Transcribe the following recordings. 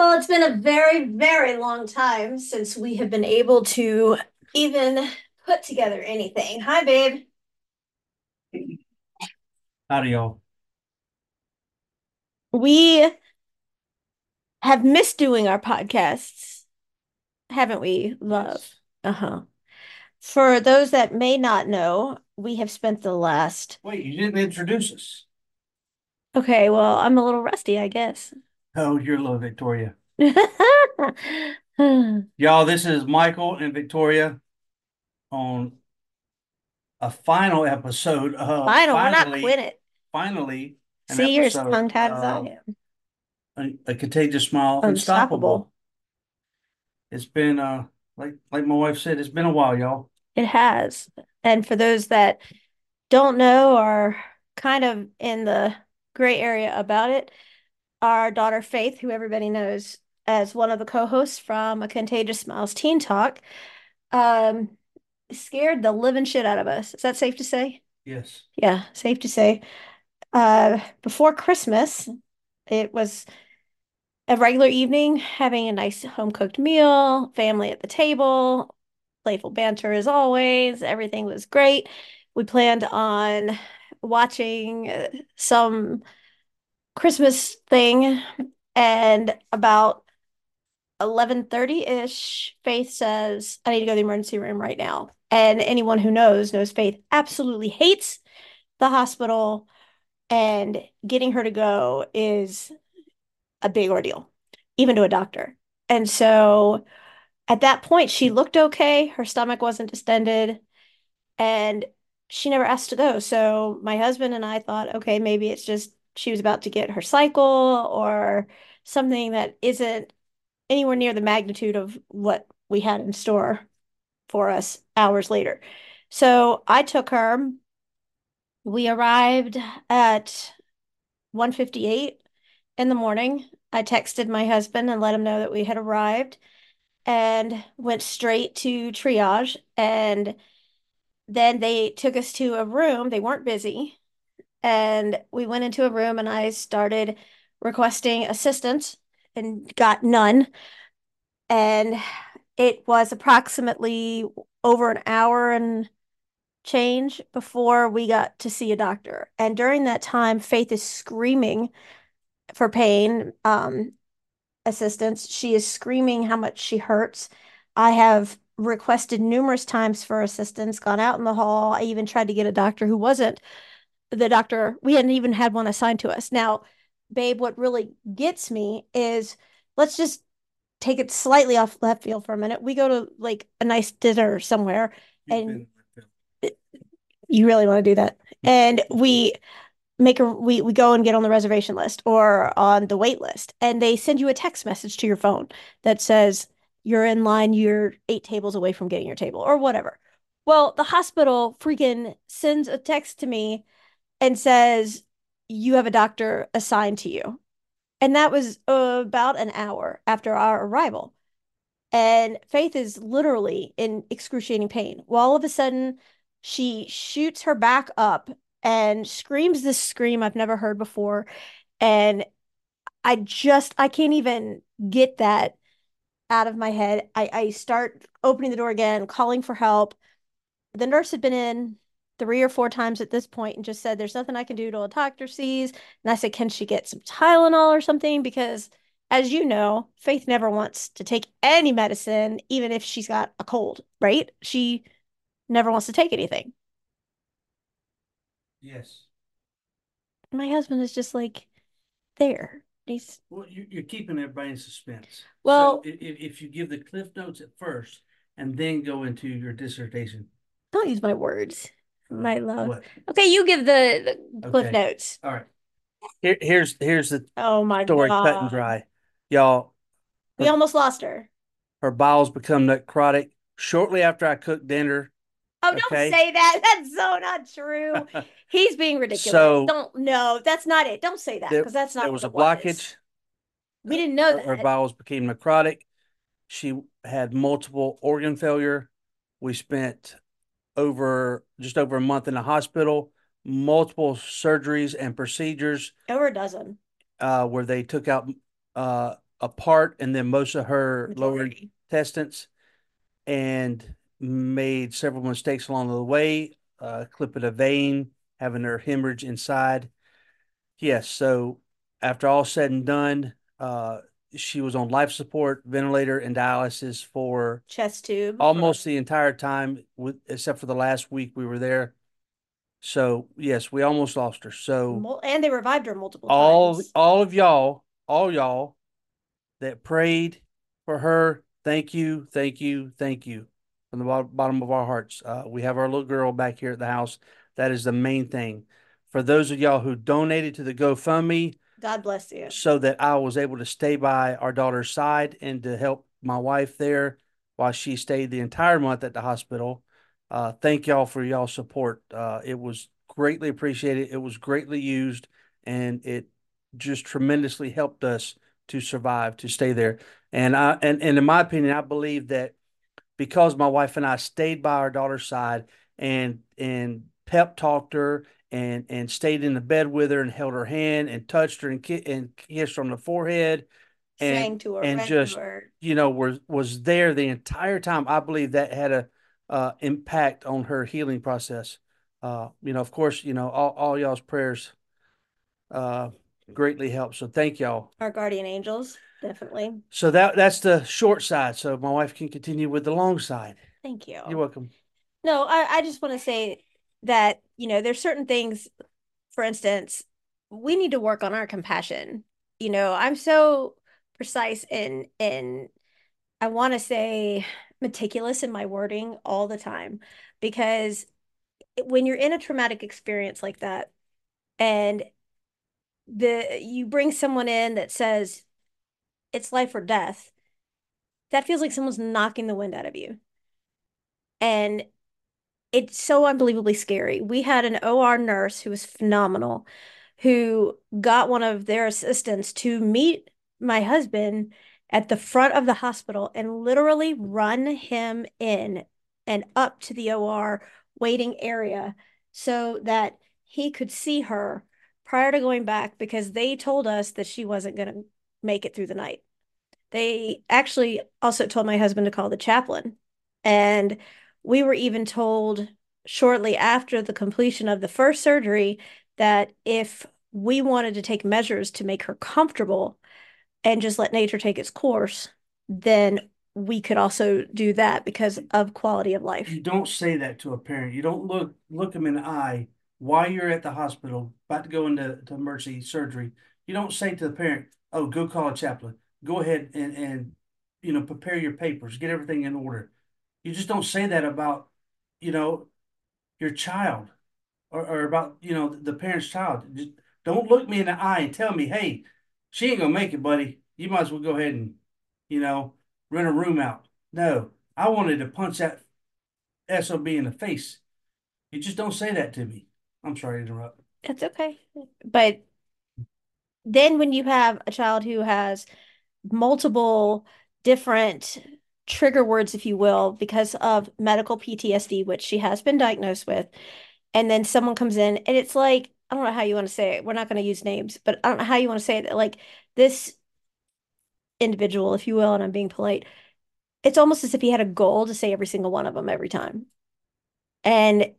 Well, it's been a very, very long time since we have been able to even put together anything. Hi, babe. Howdy, y'all. We have missed doing our podcasts, haven't we, love? Yes. Uh-huh. For those that may not know, we have spent the last. Wait, you didn't introduce us. Okay, well, I'm a little rusty, I guess. Oh, you're a little Victoria. Y'all, this is Michael and Victoria on a final episode of Final, we're not finally, quitting it. finally See, you're as tongue-tied as I am. a, a contagious smile, unstoppable. Unstoppable. It's been uh like like my wife said, it's been a while, y'all. It has. And for those that don't know or kind of in the gray area about it, our daughter Faith, who everybody knows as one of the co-hosts from A Contagious Smiles Teen Talk, um, scared the living shit out of us. Is that safe to say? Yes. Yeah, safe to say. Uh, before Christmas, it was a regular evening, having a nice home cooked meal, family at the table, playful banter as always. Everything was great. We planned on watching uh, some Christmas thing, and about 11:30-ish, Faith says, I need to go to the emergency room right now. And anyone who knows knows Faith absolutely hates the hospital, and getting her to go is a big ordeal, even to a doctor. And so at that point, she looked okay. Her stomach wasn't distended, and she never asked to go. So my husband and I thought, okay, maybe it's just she was about to get her cycle or something that isn't anywhere near the magnitude of what we had in store for us hours later. So I took her. We arrived at 1:58 in the morning. I texted my husband and let him know that we had arrived and went straight to triage. And then they took us to a room. They weren't busy. And we went into a room and I started requesting assistance and got none. And it was approximately over an hour and change before we got to see a doctor. And during that time, Faith is screaming for pain um, assistance. She is screaming how much she hurts. I have requested numerous times for assistance, gone out in the hall. I even tried to get a doctor who wasn't the doctor. We hadn't even had one assigned to us. Now, babe, what really gets me is let's just take it slightly off left field for a minute. We go to like a nice dinner somewhere and you really want to do that. And we make a we we go and get on the reservation list or on the wait list and they send you a text message to your phone that says you're in line, you're eight tables away from getting your table or whatever. Well, the hospital freaking sends a text to me and says you have a doctor assigned to you. And that was about an hour after our arrival. And Faith is literally in excruciating pain. Well, all of a sudden, she shoots her back up and screams this scream I've never heard before. And I just, I can't even get that out of my head. I, I start opening the door again, calling for help. The nurse had been in three or four times at this point and just said, There's nothing I can do till a doctor sees. And I said, Can she get some Tylenol or something? Because as you know, Faith never wants to take any medicine, even if she's got a cold, right? She never wants to take anything. Yes. My husband is just like there. He's Well, you, you're keeping everybody in suspense. Well- So if, if, if you give the cliff notes at first and then go into your dissertation. don't use my words, my love. What? Okay, you give the, the cliff Okay. notes. All right. Here, here's here's the Oh my story cut and dry. Y'all, We almost lost her. her bowels become necrotic shortly after I cooked dinner. Oh, don't say that. That's so not true. He's being ridiculous. So- don't no, that's not it. Don't say that because that's not there was a it was. blockage. We didn't know Her, her bowels became necrotic. She had multiple organ failure. We spent over just over a month in the hospital, multiple surgeries and procedures Over a dozen. uh, where they took out uh, part and then most of her lower intestines and made several mistakes along the way, uh, clipping a vein, having her hemorrhage inside. Yes, so after all said and done, uh, she was on life support, ventilator, and dialysis for Chest tube. almost the entire time, with except for the last week we were there. So yes, we almost lost her. So And they revived her multiple all times. all of y'all, all y'all that prayed for her, thank you, thank you, thank you from the bottom, bottom of our hearts. Uh, we have our little girl back here at the house. That is the main thing. For those of y'all who donated to the GoFundMe, God bless you. so that I was able to stay by our daughter's side and to help my wife there while she stayed the entire month at the hospital. Uh, thank y'all for y'all support. Uh, it was greatly appreciated. It was greatly used, and it just tremendously helped us to survive, to stay there. And I and, and in my opinion, I believe that because my wife and I stayed by our daughter's side and and pep talked her and and stayed in the bed with her and held her hand and touched her and, ki- and kissed her on the forehead and Sang to her, and just her. you know was was there the entire time. I believe that had a uh, impact on her healing process. Uh, you know, of course, you know all, all y'all's prayers uh, greatly help. So thank y'all. Our guardian angels, definitely. So that that's the short side. So my wife can continue with the long side. Thank you. You're welcome. No, I, I just want to say that, you know, there's certain things, for instance, we need to work on our compassion. You know, I'm so precise in in I want to say meticulous in my wording all the time because when you're in a traumatic experience like that and the you bring someone in that says it's life or death, that feels like someone's knocking the wind out of you. And it's so unbelievably scary. We had an OR nurse who was phenomenal, who got one of their assistants to meet my husband at the front of the hospital and literally run him in and up to the OR waiting area so that he could see her prior to going back because they told us that she wasn't going to make it through the night. They actually also told my husband to call the chaplain. And we were even told shortly after the completion of the first surgery that if we wanted to take measures to make her comfortable and just let nature take its course, then we could also do that because of quality of life. You don't say that to a parent. You don't look look them in the eye while you're at the hospital about to go into to emergency surgery. You don't say to the parent, "Oh, go call a chaplain. Go ahead and and you know prepare your papers, get everything in order." You just don't say that about you know your child or, or about you know the parent's child. Just don't look me in the eye and tell me, "Hey, she ain't gonna make it, buddy. You might as well go ahead and you know rent a room out." No, I wanted to punch that SOB in the face. You just don't say that to me. I'm sorry to interrupt. That's okay. But then when you have a child who has multiple different trigger words, if you will, because of medical PTSD, which she has been diagnosed with, and then someone comes in and it's like, I don't know how you want to say it. We're not going to use names, but I don't know how you want to say it. Like this individual, if you will, and I'm being polite, it's almost as if he had a goal to say every single one of them every time. And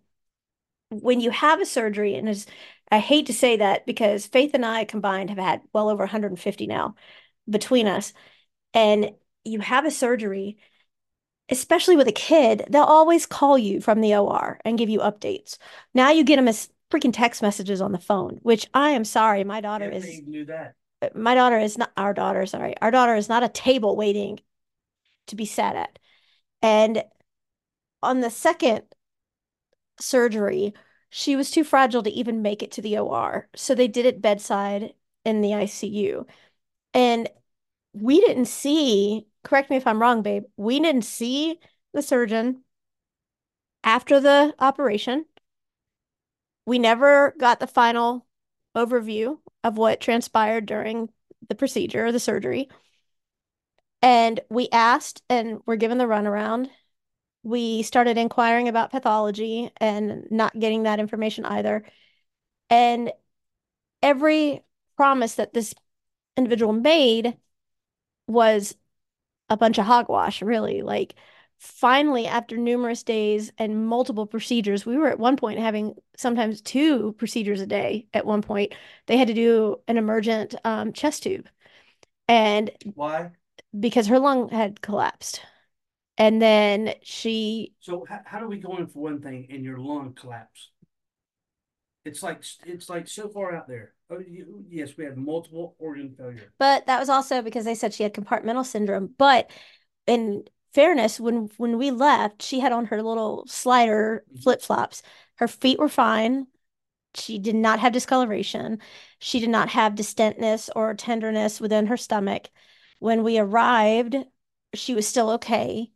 when you have a surgery, and as I hate to say that because Faith and I combined have had well over 150 now between us, and you have a surgery, especially with a kid, they'll always call you from the OR and give you updates. Now you get them as freaking text messages on the phone, which I am sorry, my daughter If is knew that. Uh, my daughter is not our daughter, sorry. Our daughter is not a table waiting to be sat at. And on the second surgery, she was too fragile to even make it to the OR. So they did it bedside in the ICU. And we didn't see, correct me if I'm wrong, babe, we didn't see the surgeon after the operation. We never got the final overview of what transpired during the procedure or the surgery. And we asked and were given the runaround. We started inquiring about pathology and not getting that information either. And every promise that this individual made was a bunch of hogwash, really. Like, finally, after numerous days and multiple procedures, we were at one point having sometimes two procedures a day. At one point, they had to do an emergent um, chest tube. And Why? because her lung had collapsed. And then she, So how, how do we go in for one thing and your lung collapse? It's like it's like so far out there. Oh, you, yes, we had multiple organ failure. but that was also because they said she had compartmental syndrome. But in fairness, when when we left, she had on her little slider Mhm. flip-flops. Her feet were fine. She did not have discoloration. She did not have distentness or tenderness within her stomach. When we arrived, she was still okay.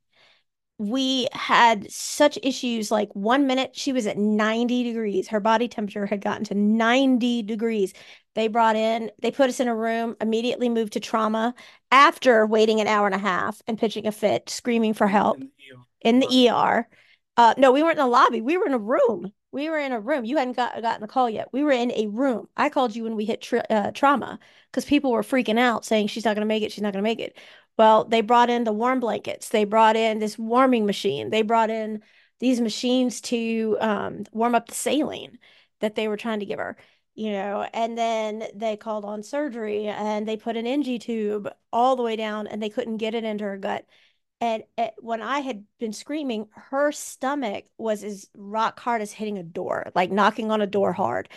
We had such issues. Like one minute she was at 90 degrees. Her body temperature had gotten to 90 degrees. They brought in, they put us in a room, immediately moved to trauma after waiting an hour and a half and pitching a fit, screaming for help In the ER. in the ER. Uh, no, we weren't in the lobby. We were in a room. We were in a room. You hadn't got gotten the call yet. We were in a room. I called you when we hit tra uh, trauma because people were freaking out, saying she's not going to make it. She's not going to make it. Well, they brought in the warm blankets. They brought in this warming machine. They brought in these machines to um, warm up the saline that they were trying to give her, you know. And then they called on surgery and they put an NG tube all the way down and they couldn't get it into her gut. And it, when I had been screaming, her stomach was as rock hard as hitting a door, like knocking on a door hard.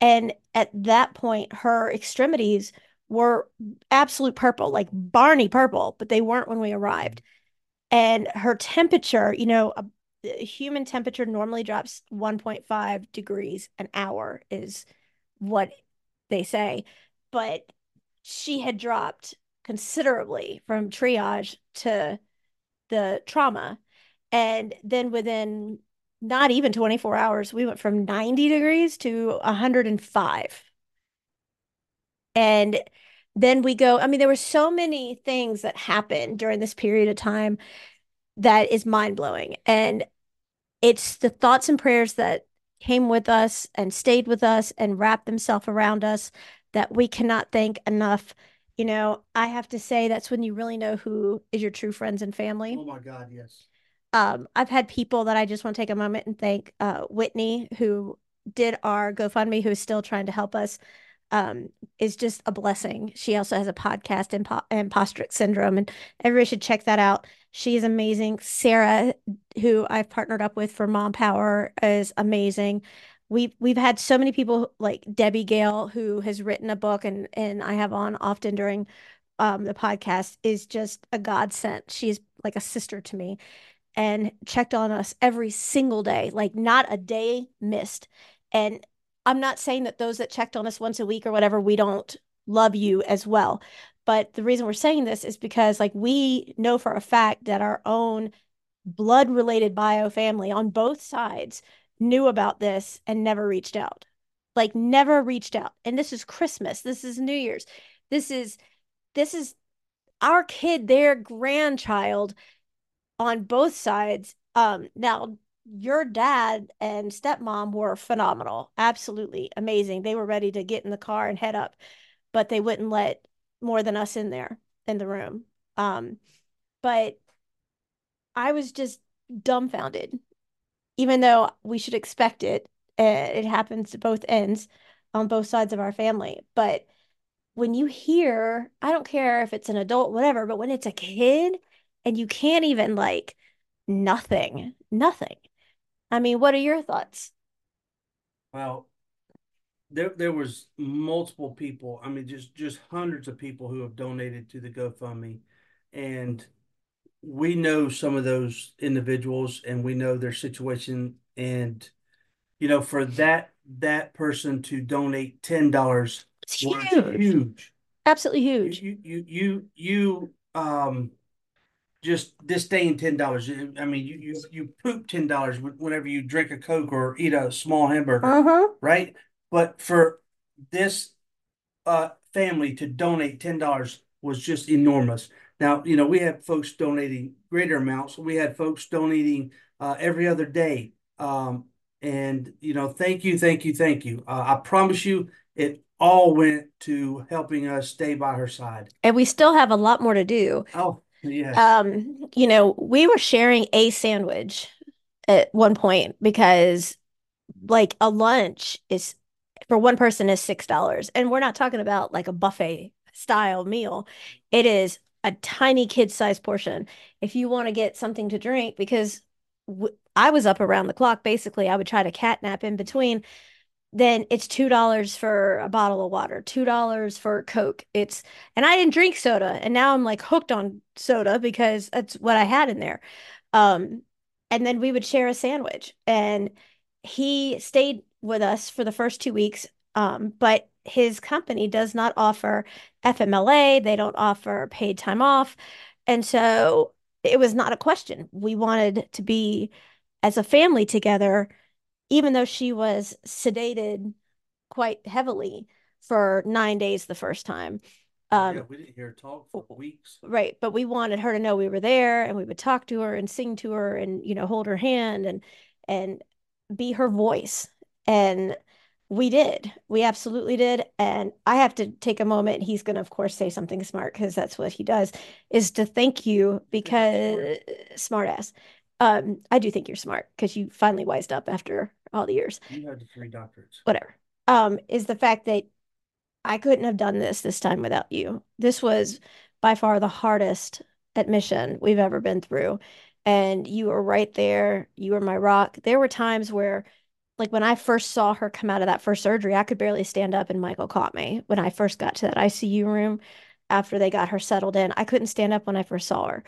And at that point, her extremities were absolute purple, like Barney purple, but they weren't when we arrived. And her temperature, you know, a, human temperature normally drops 1.5 degrees an hour, is what they say. But she had dropped considerably from triage to the trauma. And then within not even 24 hours, we went from 90 degrees to 105. And then we go, I mean, there were so many things that happened during this period of time that is mind blowing. And it's the thoughts and prayers that came with us and stayed with us and wrapped themselves around us that we cannot thank enough. You know, I have to say that's when you really know who is your true friends and family. Oh my God, yes. Um, I've had people that I just want to take a moment and thank uh, Whitney, who did our GoFundMe, who is still trying to help us. Um, is just a blessing. She also has a podcast, Impo- Impostric Syndrome, and everybody should check that out. She is amazing. Sarah, who I've partnered up with for Mom Power, is amazing. We've we've had so many people like Debbie Gale, who has written a book and and I have on often during um, the podcast, is just a godsend. She's like a sister to me and checked on us every single day, like not a day missed. And I'm not saying that those that checked on us once a week or whatever, we don't love you as well. But the reason we're saying this is because, like, we know for a fact that our own blood related bio family on both sides knew about this and never reached out. Like, never reached out. And this is Christmas. This is New Year's. This is, this is our kid, their grandchild on both sides. Um, now your dad and stepmom were phenomenal, absolutely amazing. They were ready to get in the car and head up, but they wouldn't let more than us in there in the room. Um, but I was just dumbfounded, even though we should expect it. It happens to both ends on both sides of our family. But when you hear, I don't care if it's an adult, whatever, but when it's a kid and you can't even like nothing, nothing. I mean, what are your thoughts? Well, there there was multiple people. I mean, just just hundreds of people who have donated to the GoFundMe, and we know some of those individuals, and we know their situation. And you know, for that that person to donate ten dollars was huge, huge. absolutely huge. you you you you um just disdain ten dollars. I mean, you you you poop ten dollars whenever you drink a Coke or eat a small hamburger, Uh-huh. right? But for this uh family to donate ten dollars was just enormous. Now, you know, we had folks donating greater amounts. We had folks donating uh, every other day. Um, and you know, thank you, thank you, thank you. Uh, I promise you, it all went to helping us stay by her side. And we still have a lot more to do. Oh, Um, you know, we were sharing a sandwich at one point because like a lunch is for one person is six dollars. And we're not talking about like a buffet style meal. It is a tiny kid size portion. If you want to get something to drink, because w- I was up around the clock, basically, I would try to catnap in between. Then it's two dollars for a bottle of water, two dollars for Coke. It's and I didn't drink soda, and now I'm like hooked on soda because that's what I had in there. Um, and then we would share a sandwich, and he stayed with us for the first two weeks. Um, but his company does not offer FMLA, they don't offer paid time off. And so it was not a question. We wanted to be as a family together, even though she was sedated quite heavily for nine days the first time. Yeah, Um, we didn't hear her talk for weeks. right, but we wanted her to know we were there and we would talk to her and sing to her and you know hold her hand and and be her voice. And we did. We absolutely did. And I have to take a moment. He's going to, of course, say something smart because that's what he does, is to thank you because smart ass. Um, I do think you're smart because you finally wised up after all the years. You had the three doctorates. Whatever. Um, is the fact that I couldn't have done this this time without you. This was by far the hardest admission we've ever been through. And you were right there. You were my rock. There were times where like when I first saw her come out of that first surgery, I could barely stand up and Michael caught me when I first got to that ICU room after they got her settled in. I couldn't stand up when I first saw her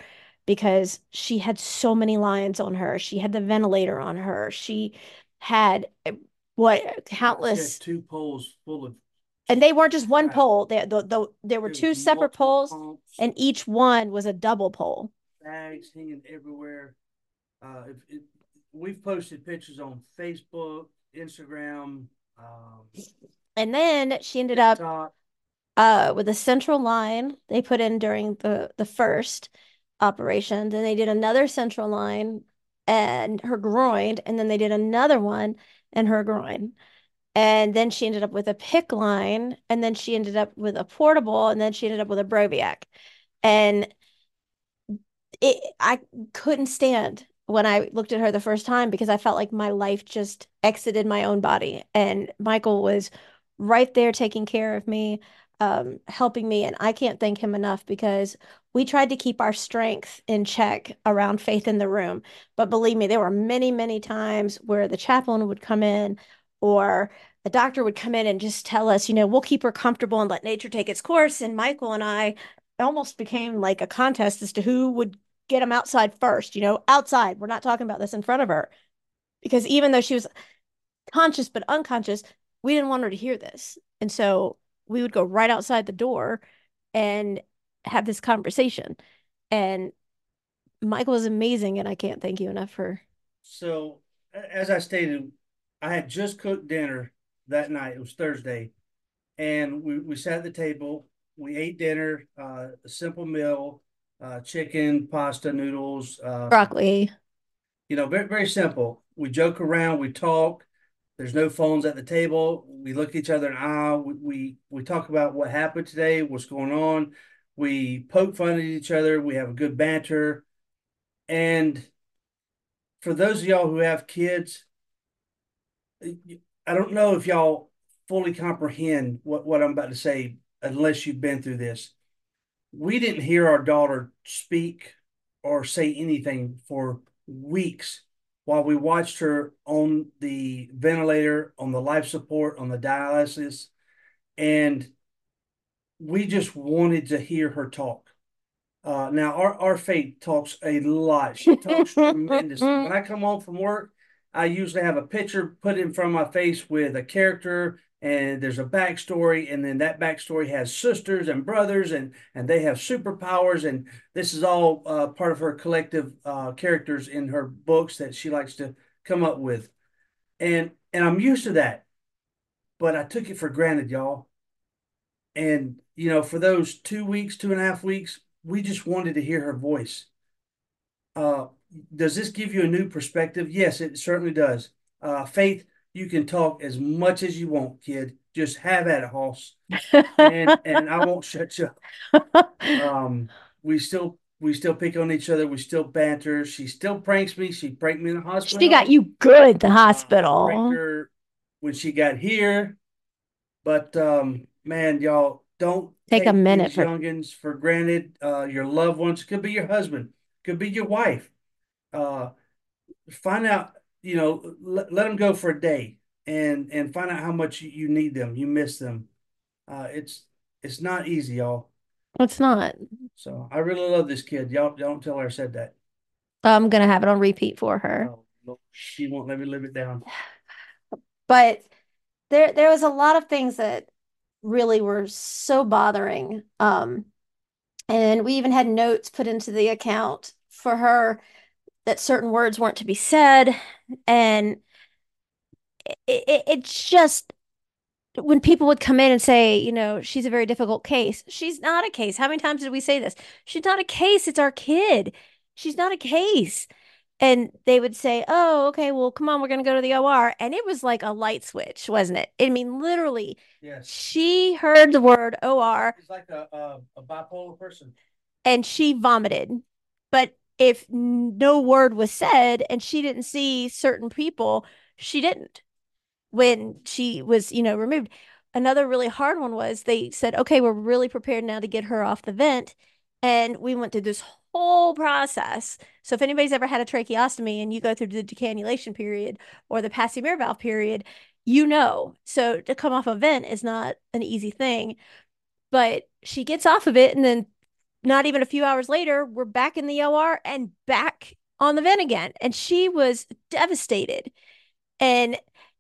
because she had so many lines on her. She had the ventilator on her. She had eh, what countless two poles full of and they weren't just one pole. There, the, the, there were There two separate poles, pumps, and each one was a double pole. bags hanging everywhere. Uh, we've posted pictures on Facebook, Instagram, um, And then she ended up uh, with a central line they put in during the the first operation. Then they did another central line and her groin, and then they did another one in her groin. And then she ended up with a PICC line, and then she ended up with a portable, and then she ended up with a Broviac. And it I couldn't stand when I looked at her the first time because I felt like my life just exited my own body. And Michael was right there taking care of me, um, helping me. And I can't thank him enough because we tried to keep our strength in check around Faith in the room. But believe me, there were many, many times where the chaplain would come in or the doctor would come in and just tell us, you know, we'll keep her comfortable and let nature take its course. And Michael and I almost became like a contest as to who would get him outside first, you know, outside. We're not talking about this in front of her because even though she was conscious but unconscious, we didn't want her to hear this. And so we would go right outside the door and have this conversation. And Michael was amazing, and I can't thank you enough for. So, as I stated, I had just cooked dinner that night. It was Thursday, and we, we sat at the table. We ate dinner, uh, a simple meal, uh, chicken, pasta, noodles, uh, Broccoli. you know, very, very simple. We joke around, we talk. There's no phones at the table. We look each other in the eye. We, we we talk about what happened today, what's going on. We poke fun at each other. We have a good banter. And for those of y'all who have kids, I don't know if y'all fully comprehend what, what I'm about to say unless you've been through this. We didn't hear our daughter speak or say anything for weeks while we watched her on the ventilator, on the life support, on the dialysis, and we just wanted to hear her talk. Uh, now our, our Faith talks a lot. She talks tremendous. When I come home from work, I usually have a picture put in front of my face with a character and there's a backstory, and then that backstory has sisters and brothers, and and they have superpowers, and this is all uh, part of her collective uh, characters in her books that she likes to come up with, and and I'm used to that, but I took it for granted, y'all. And you know, for those two weeks, two and a half weeks, we just wanted to hear her voice. Uh, does this give you a new perspective? Yes, it certainly does. Uh, Faith You can talk as much as you want, kid. Just have at it, Hoss. And and I won't shut you up. Um, we still we still pick on each other. We still banter. She still pranks me. She pranked me in the hospital. She got you good, the Uh, hospital. when she got here. But um, man, y'all don't Take a minute for youngins for granted. Uh, your loved ones could be your husband, could be your wife. Uh, find out, you know, let, let them go for a day and and find out how much you, need them, you miss them. Uh, it's it's not easy, y'all. It's not. So I really love this kid. Y'all don't tell her I said that. I'm gonna have it on repeat for her. Oh, no, she won't let me live it down. But there there was a lot of things that really were so bothering. Um, and we even had notes put into the account for her that certain words weren't to be said. And it, it, it just when people would come in and say, you know, she's a very difficult case, she's not a case. How many times did we say this? She's not a case. It's our kid. She's not a case. And they would say, oh, okay, well, come on, we're going to go to the OR. And it was like a light switch, wasn't it? I mean, literally, Yes. she heard the word OR He's like a, a, a bipolar person. and she vomited. But if no word was said and she didn't see certain people, she didn't when she was, you know, removed. Another really hard one was they said, okay, we're really prepared now to get her off the vent. And we went through this whole process. So if anybody's ever had a tracheostomy and you go through the decannulation period or the Passy-Muir valve period, you know. So to come off a vent is not an easy thing. But she gets off of it and then not even a few hours later, we're back in the OR and back on the vent again. And she was devastated. And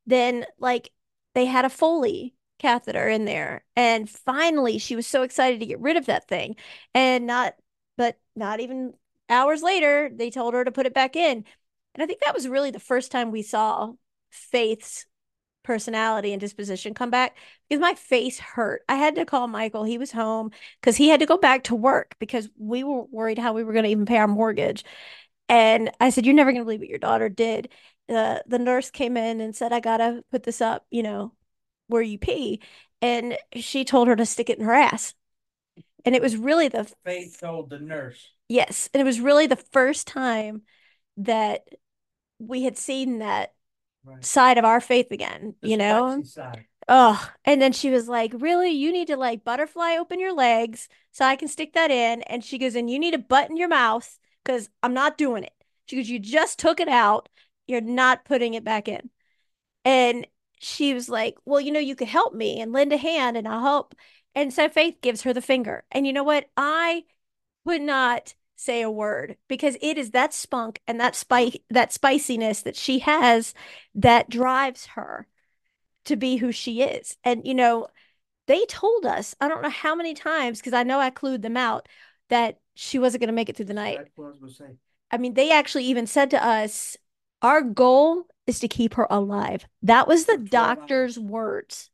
then, like, they had a Foley catheter in there. And finally, she was so excited to get rid of that thing. And not, but not even hours later, they told her to put it back in. And I think that was really the first time we saw Faith's personality and disposition come back because my face hurt. I had to call Michael. He was home because he had to go back to work because we were worried how we were going to even pay our mortgage. And I said, You're never going to believe what your daughter did. Uh, the nurse came in and said, I got to put this up, you know, where you pee. And she told her to stick it in her ass. And it was really the, Faith told the nurse. yes. And it was really the first time that we had seen that Right. side of our faith again, The you know? Oh, and then she was like, Really? You need to like butterfly open your legs so I can stick that in. And she goes, And you need to button your mouth because I'm not doing it. She goes, You just took it out. You're not putting it back in. And she was like, Well, you know, you could help me and lend a hand and I'll help. And so Faith gives her the finger. And you know what? I would not say a word because it is that spunk and that spike that spiciness that she has that drives her to be who she is. And you know, they told us, I don't know how many times, because I know I clued them out, that she wasn't going to make it through the night. I was gonna say. I mean, they actually even said to us, our goal is to keep her alive. That was the 12 hours. doctor's words.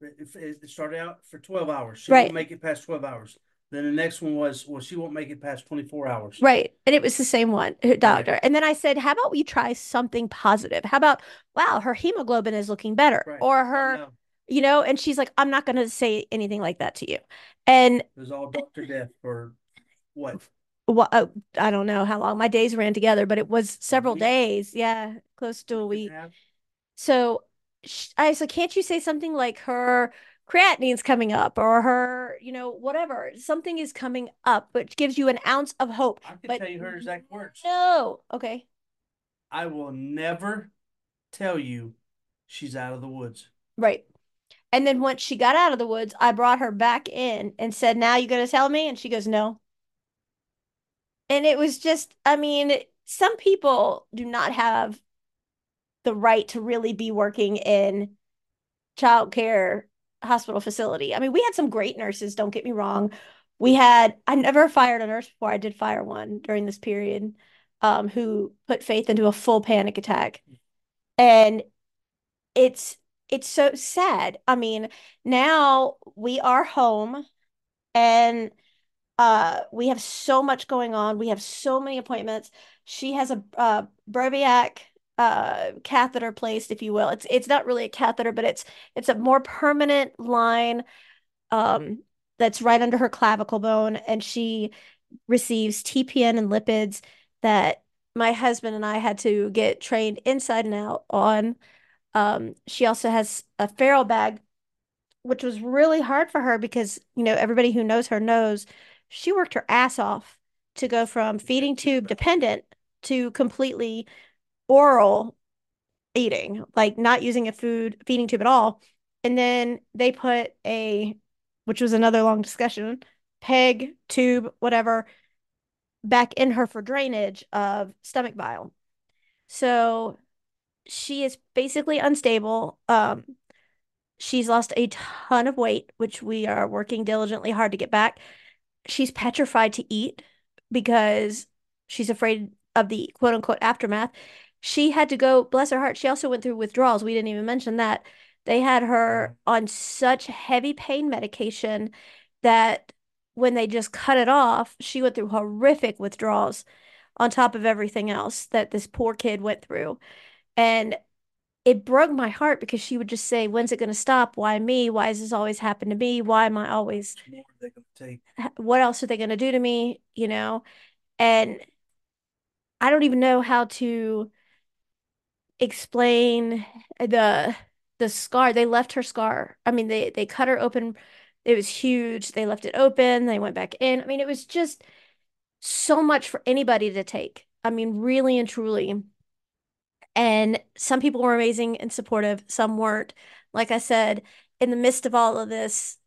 It started out for 12 hours. She Right. won't make it past 12 hours. Then the next one was, well, she won't make it past 24 hours. Right. And it was the same one, her doctor. And then I said, how about we try something positive? How about, wow, her hemoglobin is looking better. Right. Or her, you know, and she's like, I'm not going to say anything like that to you. And It was all Dr. Death for what? what uh, I don't know how long my days ran together, but it was several days. Yeah, close to a week. So I said, can't you say something like her creatinine's coming up or her, you know, whatever, something is coming up, which gives you an ounce of hope. I can But tell you her exact words. no, okay, I will never tell you she's out of the woods. right. And then once she got out of the woods, I brought her back in and said, now you gonna tell me? And she goes, no. And it was just, I mean, some people do not have the right to really be working in childcare hospital facility. I mean, we had some great nurses, don't get me wrong. We had, I never fired a nurse before. I did fire one during this period, um, who put Faith into a full panic attack. And it's it's so sad. I mean, now we are home and uh we have so much going on. We have so many appointments. She has a uh Broviac uh catheter placed, if you will. It's it's not really a catheter, but it's it's a more permanent line um that's right under her clavicle bone, and she receives TPN and lipids that my husband and I had to get trained inside and out on. Um, she also has a Farrell bag, which was really hard for her because, you know, everybody who knows her knows she worked her ass off to go from feeding tube dependent to completely oral eating, like not using a food feeding tube at all. And then they put a, which was another long discussion, peg, tube, whatever, back in her for drainage of stomach bile. So she is basically unstable. Um, she's lost a ton of weight, which we are working diligently hard to get back. She's petrified to eat because she's afraid of the quote unquote aftermath. She had to go, bless her heart, she also went through withdrawals. We didn't even mention that. They had her on such heavy pain medication that when they just cut it off, she went through horrific withdrawals on top of everything else that this poor kid went through. And it broke my heart because she would just say, When's it going to stop? Why me? Why does this always happen to me? Why am I always, what else are they going to do to me? You know? And I don't even know how to explain the the scar. They left her scar. I mean, they they cut her open. It was huge. They left it open. They went back in. I mean, it was just so much for anybody to take. I mean, really and truly. And some people were amazing and supportive, some weren't. Like I said, in the midst of all of this,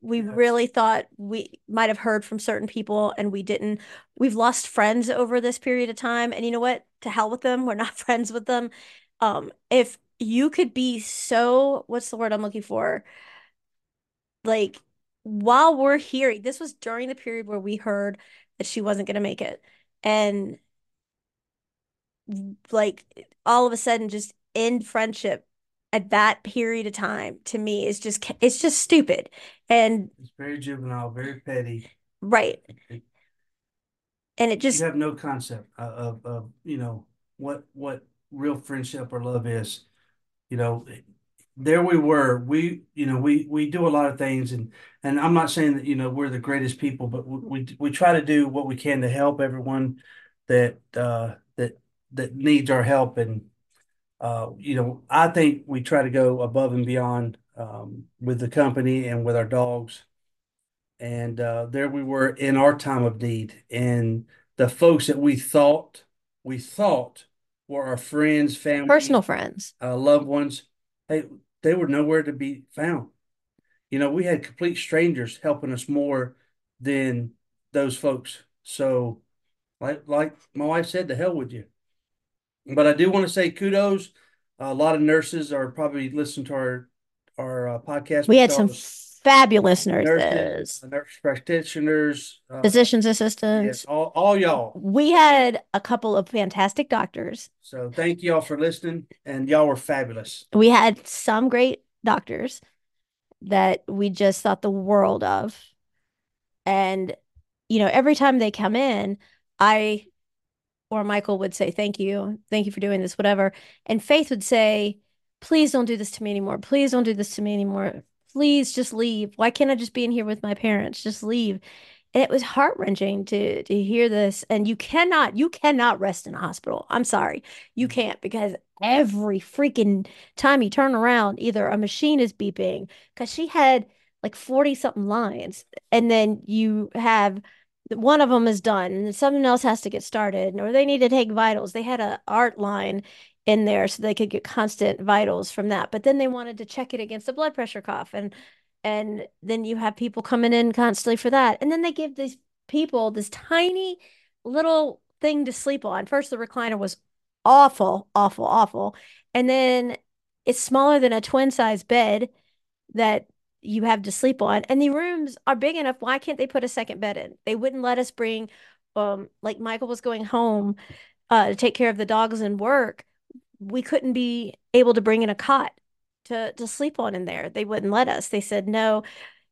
we really thought we might have heard from certain people and we didn't. We've lost friends over this period of time. And you know what? To hell with them. We're not friends with them. Um, if you could be so, what's the word I'm looking for? Like, while we're hearing, this was during the period where we heard that she wasn't going to make it. And like all of a sudden just end friendship at that period of time to me is just it's just stupid. And it's very juvenile very petty. Right. And it just you have no concept of, of you know what what real friendship or love is. You know there we were. We you know we we do a lot of things and and i'm not saying that you know we're the greatest people but we we, we try to do what we can to help everyone that uh that that needs our help and uh, you know, I think we try to go above and beyond um, with the company and with our dogs. And uh, there we were in our time of need, and the folks that we thought we thought were our friends, family, personal friends, uh, loved ones, they they were nowhere to be found. You know, we had complete strangers helping us more than those folks. So, like like my wife said, the hell with you. But I do want to say kudos. a lot of nurses are probably listening to our our uh, podcast. We had some fabulous nurses, nurses nurse practitioners, uh, physicians assistants, yes, all, all y'all. We had a couple of fantastic doctors. So thank y'all for listening, and y'all were fabulous. We had some great doctors that we just thought the world of, and you know, every time they come in, I or Michael would say, Thank you. Thank you for doing this, whatever. And Faith would say, Please don't do this to me anymore. Please don't do this to me anymore. Please just leave. Why can't I just be in here with my parents? Just leave. And it was heart wrenching to to hear this. And you cannot, you cannot rest in a hospital. I'm sorry. You mm. can't because every freaking time you turn around, either a machine is beeping because she had like 40 something lines. And then you have one of them is done and something else has to get started or they need to take vitals. They had a art line in there so they could get constant vitals from that but then they wanted to check it against a blood pressure cuff and and then you have people coming in constantly for that and then they give these people this tiny little thing to sleep on. First the recliner was awful awful awful and then it's smaller than a twin size bed that you have to sleep on. And the rooms are big enough. Why can't they put a second bed in? They wouldn't let us bring, um, like Michael was going home uh, to take care of the dogs and work. We couldn't be able to bring in a cot to to sleep on in there. They wouldn't let us. They said no,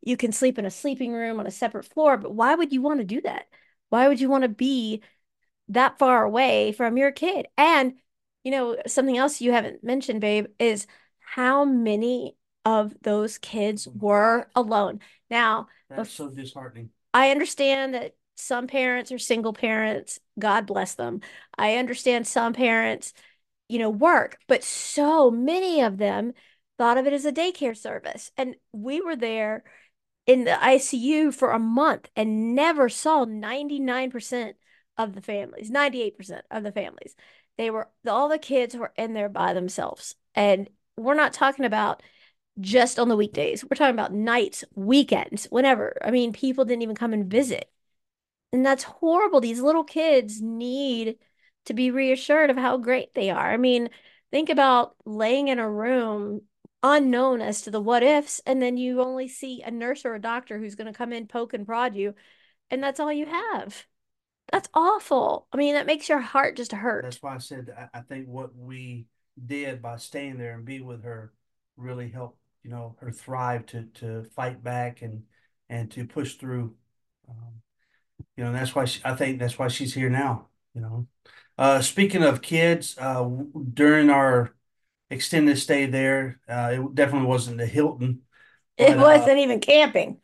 you can sleep in a sleeping room on a separate floor. But why would you want to do that? Why would you want to be that far away from your kid? And you know, something else you haven't mentioned, babe, is how many of those kids mm-hmm. were alone. Now, That's so disheartening. I understand that some parents are single parents. God bless them. I understand some parents, you know, work, but so many of them thought of it as a daycare service. And we were there in the ICU for a month and never saw 99% of the families, 98% of the families. They were all the kids were in there by themselves. And we're not talking about just on the weekdays. We're talking about nights, weekends, whenever. I mean, people didn't even come and visit. And that's horrible. These little kids need to be reassured of how great they are. I mean, think about laying in a room unknown as to the what ifs, and then you only see a nurse or a doctor who's going to come in, poke and prod you, and that's all you have. That's awful. I mean, that makes your heart just hurt. That's why I said I, think what we did by staying there and be with her really helped, you know, her thrive to to fight back and and to push through. Um, you know, that's why she, I think that's why she's here now. You know, uh, speaking of kids, uh, during our extended stay there, uh, it definitely wasn't the Hilton, It but uh, wasn't even camping.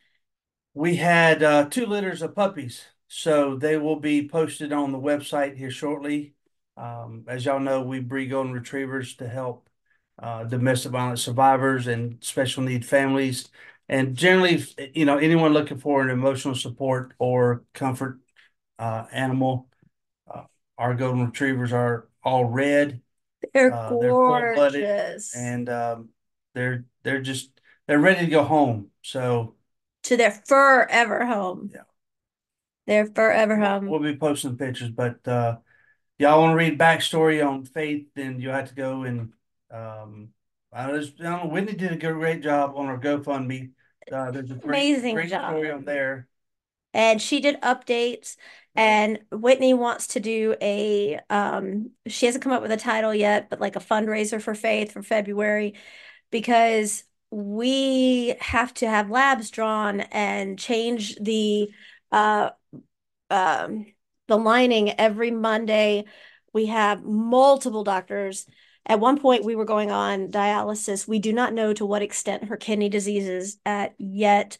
we had uh, two litters of puppies. So they will be posted on the website here shortly. Um, as y'all know, we breed golden retrievers to help uh, domestic violence survivors and special need families. And generally, you know, anyone looking for an emotional support or comfort uh, animal, uh, our golden retrievers are all red. They're Uh, they're gorgeous. and um, they're they're just they're ready to go home. So To their forever home. yeah, Their forever home. we'll be posting pictures. But uh, y'all want to read backstory on Faith, then you have to go and um, I was, I don't know, Whitney did a great job on our GoFundMe. Uh, there's a great Amazing great story job. on there. and she did updates and Whitney wants to do a um she hasn't come up with a title yet but like a fundraiser for Faith for February because we have to have labs drawn and change the uh um the lining every Monday. We have multiple doctors. At one point, we were going on dialysis. We do not know to what extent her kidney disease is at yet.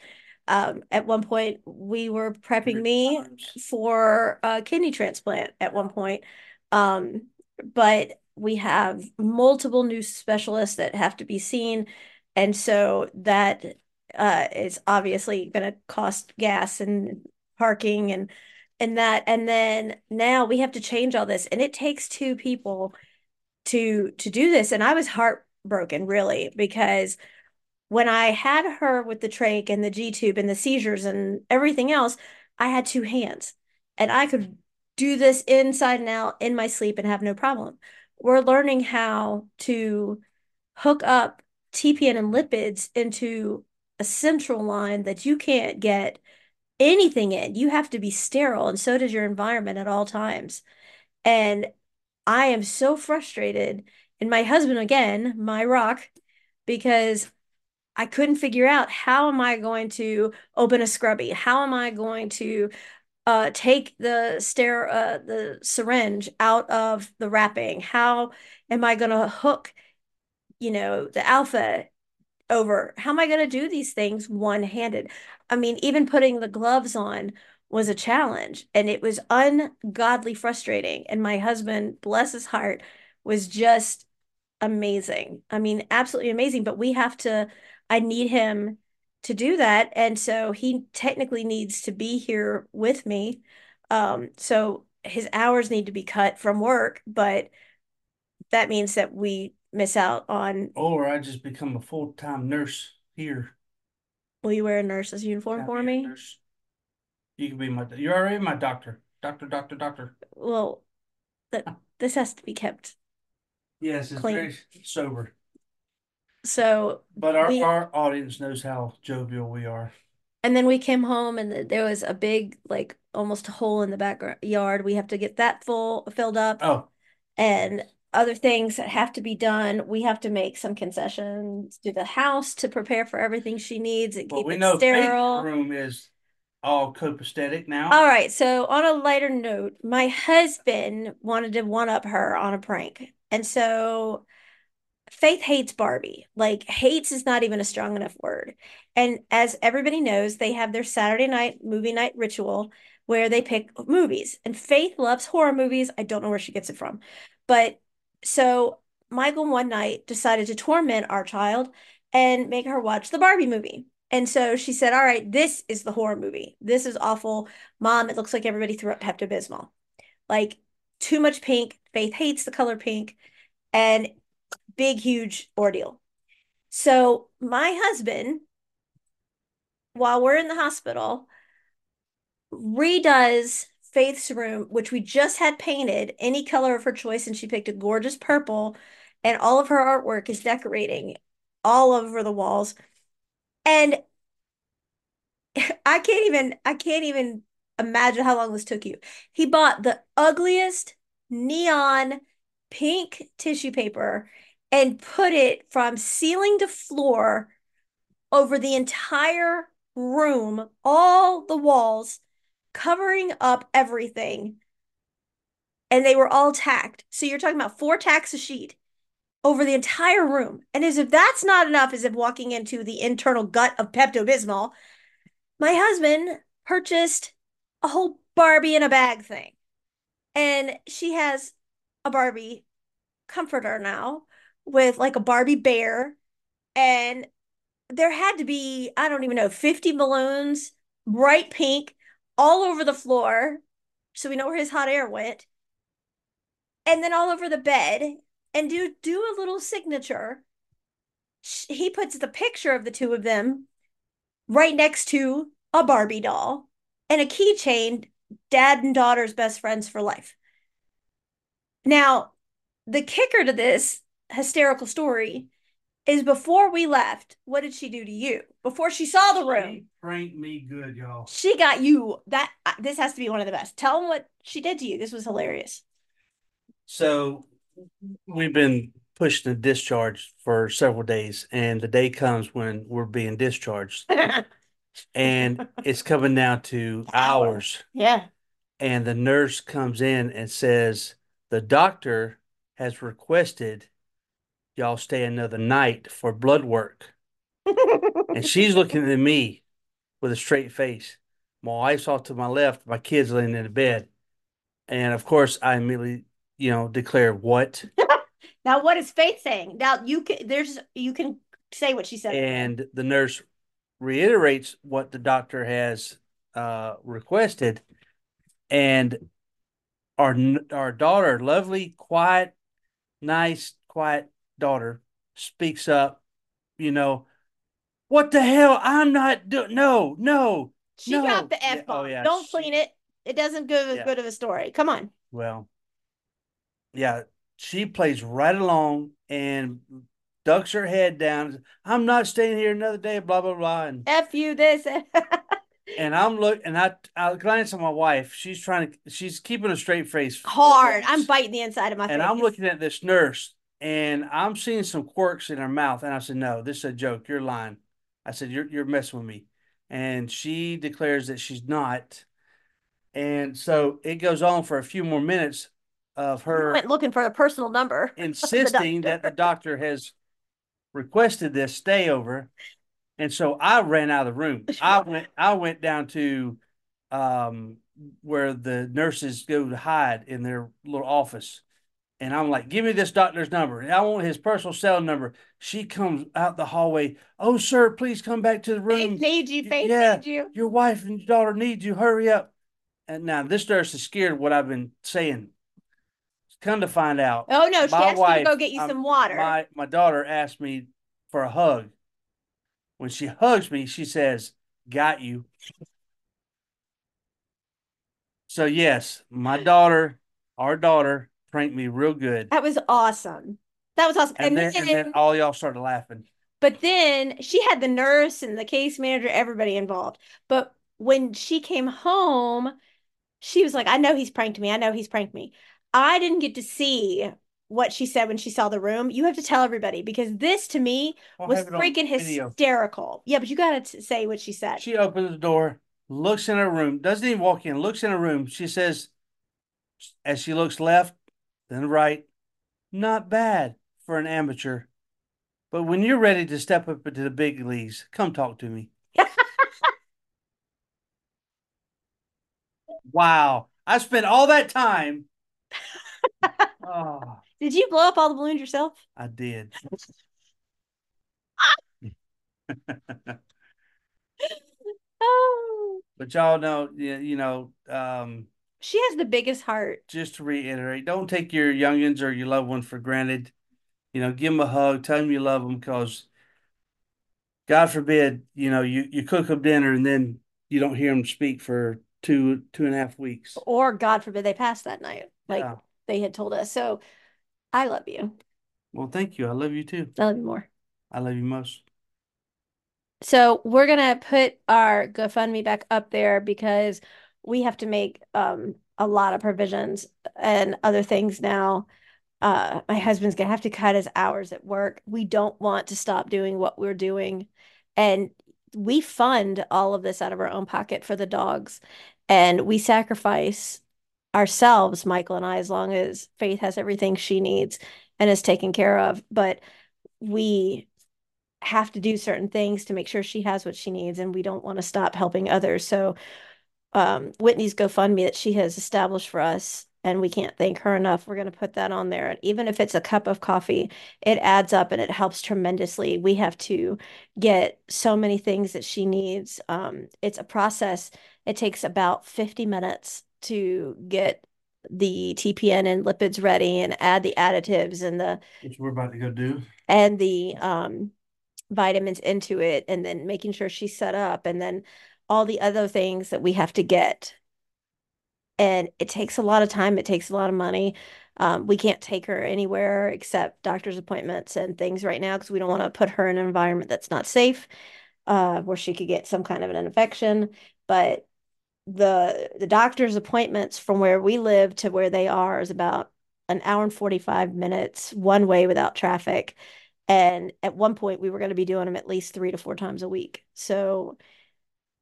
Um, at one point, we were prepping me for a kidney transplant at one point. Um, but we have multiple new specialists that have to be seen. And so that uh, is obviously going to cost gas and parking and and that and then now we have to change all this and it takes two people to to do this and I was heartbroken really because when I had her with the trach and the G tube and the seizures and everything else I had two hands and I could do this inside and out in my sleep and have no problem. We're learning how to hook up TPN and lipids into a central line that you can't get anything in. You have to be sterile, and so does your environment at all times. And I am so frustrated. And my husband, again, my rock, because I couldn't figure out how am I going to open a scrubby? How am I going to uh, take the stare uh, the syringe out of the wrapping? How am I going to hook, you know, the alpha over how am I going to do these things one-handed? I mean, even putting the gloves on was a challenge and it was ungodly frustrating. And my husband, bless his heart, was just amazing. I mean, absolutely amazing. But we have to, I need him to do that. And so he technically needs to be here with me. Um, so his hours need to be cut from work, but that means that we miss out on Or I just become a full-time nurse here. Will you wear a nurse's uniform I'll for me? nurse. You can be my, you're already my doctor. Doctor, doctor, doctor. Well, that this has to be kept Yes, it's clean. very sober. So But our, we our audience knows how jovial we are. and then we came home and there was a big like almost a hole in the backyard. We have to get that full filled up Oh, and other things that have to be done. We have to make some concessions to the house to prepare for everything she needs and well, keep we it know Faith's sterile. room is all copacetic now. All right, so on a lighter note, my husband wanted to one up her on a prank. And so Faith hates Barbie. Like, hates is not even a strong enough word. And as everybody knows, they have their Saturday night movie night ritual where they pick movies. And Faith loves horror movies. I don't know where she gets it from. But so Michael one night decided to torment our child and make her watch the Barbie movie. And so she said, All right, this is the horror movie. This is awful. Mom, it looks like everybody threw up Pepto Bismol. Like, too much pink. Faith hates the color pink. And big, huge ordeal. So my husband, while we're in the hospital, redoes Faith's room, which we just had painted any color of her choice, and she picked a gorgeous purple, and all of her artwork is decorating all over the walls. And I can't even I can't even imagine how long this took you. He bought the ugliest neon pink tissue paper and put it from ceiling to floor over the entire room, all the walls, covering up everything. And they were all tacked. So you're talking about four tacks a sheet over the entire room. And as if that's not enough, as if walking into the internal gut of Pepto Bismol, my husband purchased a whole Barbie in a bag thing. And she has a Barbie comforter now with like a Barbie bear. And there had to be, I don't even know, 50 balloons, bright pink, all over the floor. So we know where his hot air went. And then all over the bed and do do a little signature. He puts the picture of the two of them right next to a Barbie doll and a keychain, dad and daughter's best friends for life. Now, the kicker to this hysterical story is before we left, what did she do to you? Before she saw the room. She pranked me good, y'all. She got you. That this has to be one of the best. Tell them what she did to you. This was hilarious. So we've been pushing the discharge for several days, and the day comes when we're being discharged. and it's coming down to hours. Yeah. And the nurse comes in and says, The doctor has requested y'all stay another night for blood work. and she's looking at me with a straight face. My wife's off to my left, my kid's laying in the bed. And of course, I immediately, you know, declare what? now, what is Faith saying? Now, you can, there's, you can say what she said. And the nurse reiterates what the doctor has uh, requested. And our, our daughter, lovely, quiet, nice, quiet daughter speaks up, you know, what the hell? I'm not doing. No, no. She no. got the f bomb. Oh, yeah. Don't she, clean it. It doesn't give as yeah. good of a story. Come on. Well, yeah, she plays right along and ducks her head down. I'm not staying here another day. Blah blah blah. And f you this. and I'm look and I I glance at my wife. She's trying to. She's keeping a straight face. Hard. I'm biting the inside of my. And face. I'm looking at this nurse and I'm seeing some quirks in her mouth. And I said, No, this is a joke. You're lying. I said, You're you're messing with me. And she declares that she's not. And so it goes on for a few more minutes of her went looking for a personal number. insisting the that the doctor has requested this stay over. And so I ran out of the room. I went I went down to um where the nurses go to hide in their little office and I'm like, give me this doctor's number. And I want his personal cell number. She comes out the hallway. Oh, sir, please come back to the room. They need you. They yeah, need you. Your wife and daughter need you. Hurry up. And now this nurse is scared of what I've been saying. Come to find out. Oh no, she asked wife, you to go get you um, some water. My my daughter asked me for a hug. When she hugs me, she says, Got you. So yes, my daughter, our daughter, pranked me real good. That was awesome. That was awesome. And, and, then, and then all y'all started laughing. But then she had the nurse and the case manager, everybody involved. But when she came home, she was like, I know he's pranked me. I know he's pranked me. I didn't get to see what she said when she saw the room. You have to tell everybody because this to me I'll was freaking hysterical. Yeah, but you got to say what she said. She opens the door, looks in her room, doesn't even walk in, looks in her room. She says, as she looks left, then right, not bad for an amateur. But when you're ready to step up into the big leagues, come talk to me. wow. I spent all that time. oh. Did you blow up all the balloons yourself? I did. oh. But y'all know, you know, um, she has the biggest heart. Just to reiterate, don't take your youngins or your loved ones for granted. You know, give them a hug, tell them you love them, because God forbid, you know, you, you cook them dinner and then you don't hear them speak for two two and a half weeks. Or God forbid they pass that night, like yeah. they had told us. So I love you. Well, thank you. I love you too. I love you more. I love you most. So we're gonna put our GoFundMe back up there because we have to make um a lot of provisions and other things now. Uh, my husband's gonna have to cut his hours at work. We don't want to stop doing what we're doing, and we fund all of this out of our own pocket for the dogs, and we sacrifice ourselves, Michael and I, as long as Faith has everything she needs and is taken care of. But we have to do certain things to make sure she has what she needs, and we don't want to stop helping others. So, um, Whitney's GoFundMe that she has established for us, and we can't thank her enough. We're going to put that on there. And even if it's a cup of coffee, it adds up and it helps tremendously. We have to get so many things that she needs. Um, it's a process. It takes about 50 minutes to get the TPN and lipids ready and add the additives and the which we're about to go do. And the um vitamins into it and then making sure she's set up and then all the other things that we have to get. And it takes a lot of time. It takes a lot of money. Um, we can't take her anywhere except doctor's appointments and things right now because we don't want to put her in an environment that's not safe uh, where she could get some kind of an infection. But the the doctor's appointments from where we live to where they are is about an hour and 45 minutes one way without traffic. And at one point we were going to be doing them at least three to four times a week. So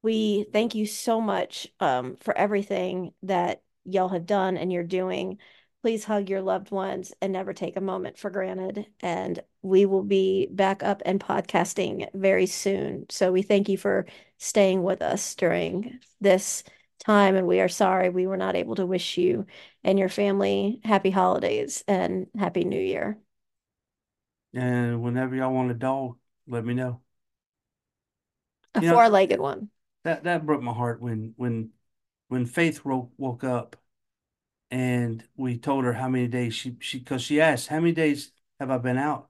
we thank you so much um, for everything that y'all have done and you're doing please hug your loved ones and never take a moment for granted and we will be back up and podcasting very soon so we thank you for staying with us during this time. And we are sorry we were not able to wish you and your family happy holidays and happy new year. And whenever y'all want a dog, let me know. A four legged one. That that broke my heart when when when Faith woke, woke up and we told her how many days she she because she asked how many days have I been out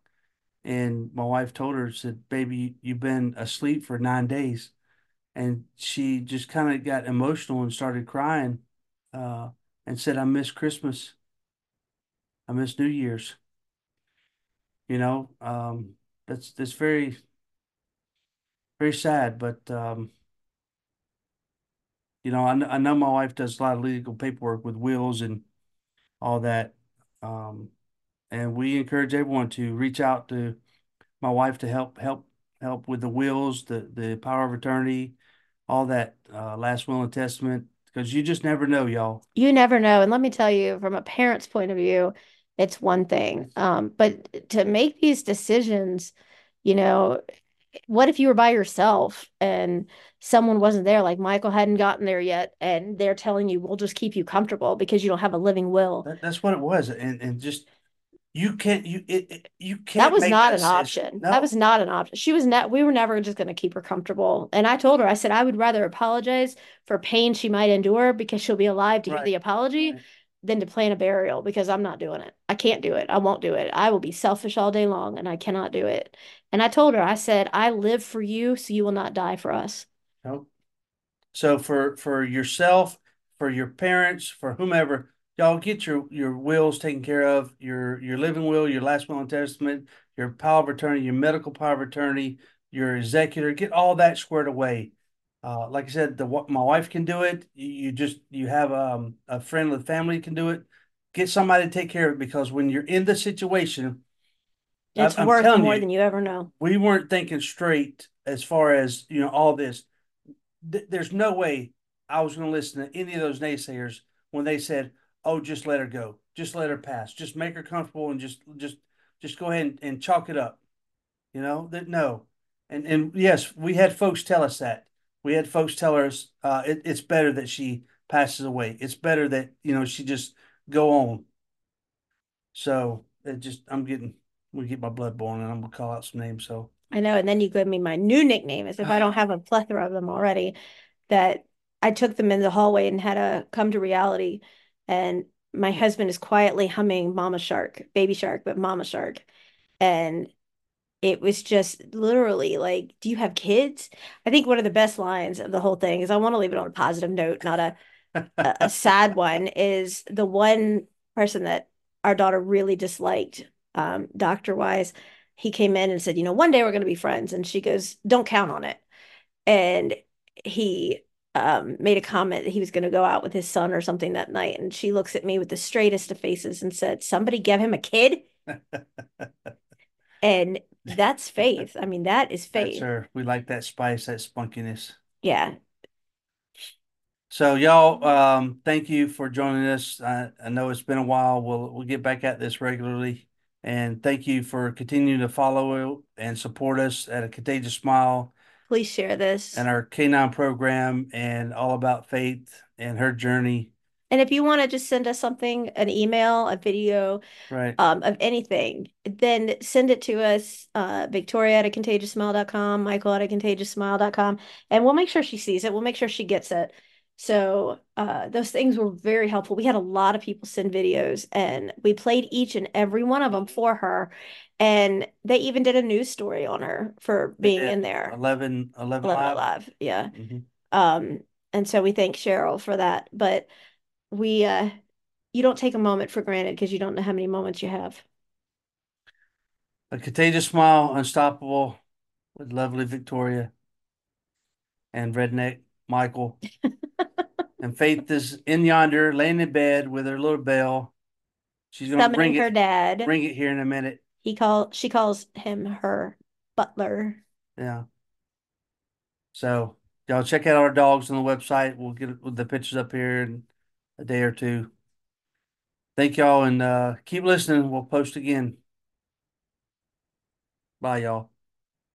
and my wife told her said baby you've been asleep for nine days and she just kind of got emotional and started crying uh, and said, I miss Christmas. I miss New Year's. You know, um, that's that's very very sad, but um, you know, I, I know my wife does a lot of legal paperwork with wills and all that. Um, and we encourage everyone to reach out to my wife to help help help with the wills, the the power of attorney, all that uh, last will and testament because you just never know, y'all. You never know. And let me tell you, from a parent's point of view, it's one thing. Um, but to make these decisions, you know, what if you were by yourself and someone wasn't there, like Michael hadn't gotten there yet, and they're telling you, we'll just keep you comfortable because you don't have a living will. That, that's what it was. And, and just you can't you it, it you can't that was not an option no. that was not an option she was not we were never just going to keep her comfortable and i told her i said i would rather apologize for pain she might endure because she'll be alive to right. hear the apology right. Than to plan a burial because i'm not doing it. I can't do it. I won't do it. I will be selfish all day long and i cannot do it. And i told her i said i live for you so you will not die for us. Nope. so for for yourself for your parents for whomever y'all get your your wills taken care of, your your living will, your last will and testament, your power of attorney, your medical power of attorney, your executor, get all that squared away. Uh, like I said, the my wife can do it. You, just you have um, a friend with family can do it. Get somebody to take care of it because when you're in the situation, it's I, worth more you, than you ever know. We weren't thinking straight as far as you know all this. Th- there's no way I was going to listen to any of those naysayers when they said, oh, just let her go. Just let her pass. Just make her comfortable and just just just go ahead and, and chalk it up. You know, that no. And and yes, we had folks tell us that. We had folks tell us uh, it, it's better that she passes away. It's better that, you know, she just go on. So it just I'm getting we get my blood boiling and I'm gonna call out some names. So I know. And then you give me my new nickname as if I don't have a plethora of them already. That I took them in the hallway and had to come to reality. And my husband is quietly humming Mama Shark, Baby Shark, but Mama Shark. And it was just literally like, do you have kids? I think one of the best lines of the whole thing is I want to leave it on a positive note, not a a, a sad one, is the one person that our daughter really disliked, um, doctor wise. He came in and said, you know, one day we're going to be friends. And she goes, don't count on it. And he um, made a comment that he was going to go out with his son or something that night. And she looks at me with the straightest of faces and said, somebody give him a kid. And that's faith. I mean, that is that's faith. her. We like that spice, that spunkiness. Yeah. So y'all, um, thank you for joining us. I, I know it's been a while. We'll we'll get back at this regularly. And thank you for continuing to follow and support us at a Contagious Smile Please share this. and our K9 program and all about Faith and her journey. And if you want to just send us something, an email, a video, Right. um, of anything, then send it to us, uh, Victoria at a contagiousmile.com, Michael at a contagiousmile.com, and we'll make sure she sees it. We'll make sure she gets it. So, uh, those things were very helpful. We had a lot of people send videos and we played each and every one of them for her. And they even did a news story on her for being did. in there. 11, 11 Eleven live. Alive. Yeah. Mhm. Um, and so we thank Cheryl for that. But we uh you don't take a moment for granted because you don't know how many moments you have. A Contagious Smile, Unstoppable with lovely Victoria and Redneck Michael. and Faith is in yonder, laying in bed with her little bell. She's gonna Summoning bring her it, dad. bring it here in a minute. He call she calls him her butler. Yeah. So y'all check out our dogs on the website. We'll get the pictures up here in a day or two. Thank y'all and uh, keep listening. We'll post again. Bye, y'all.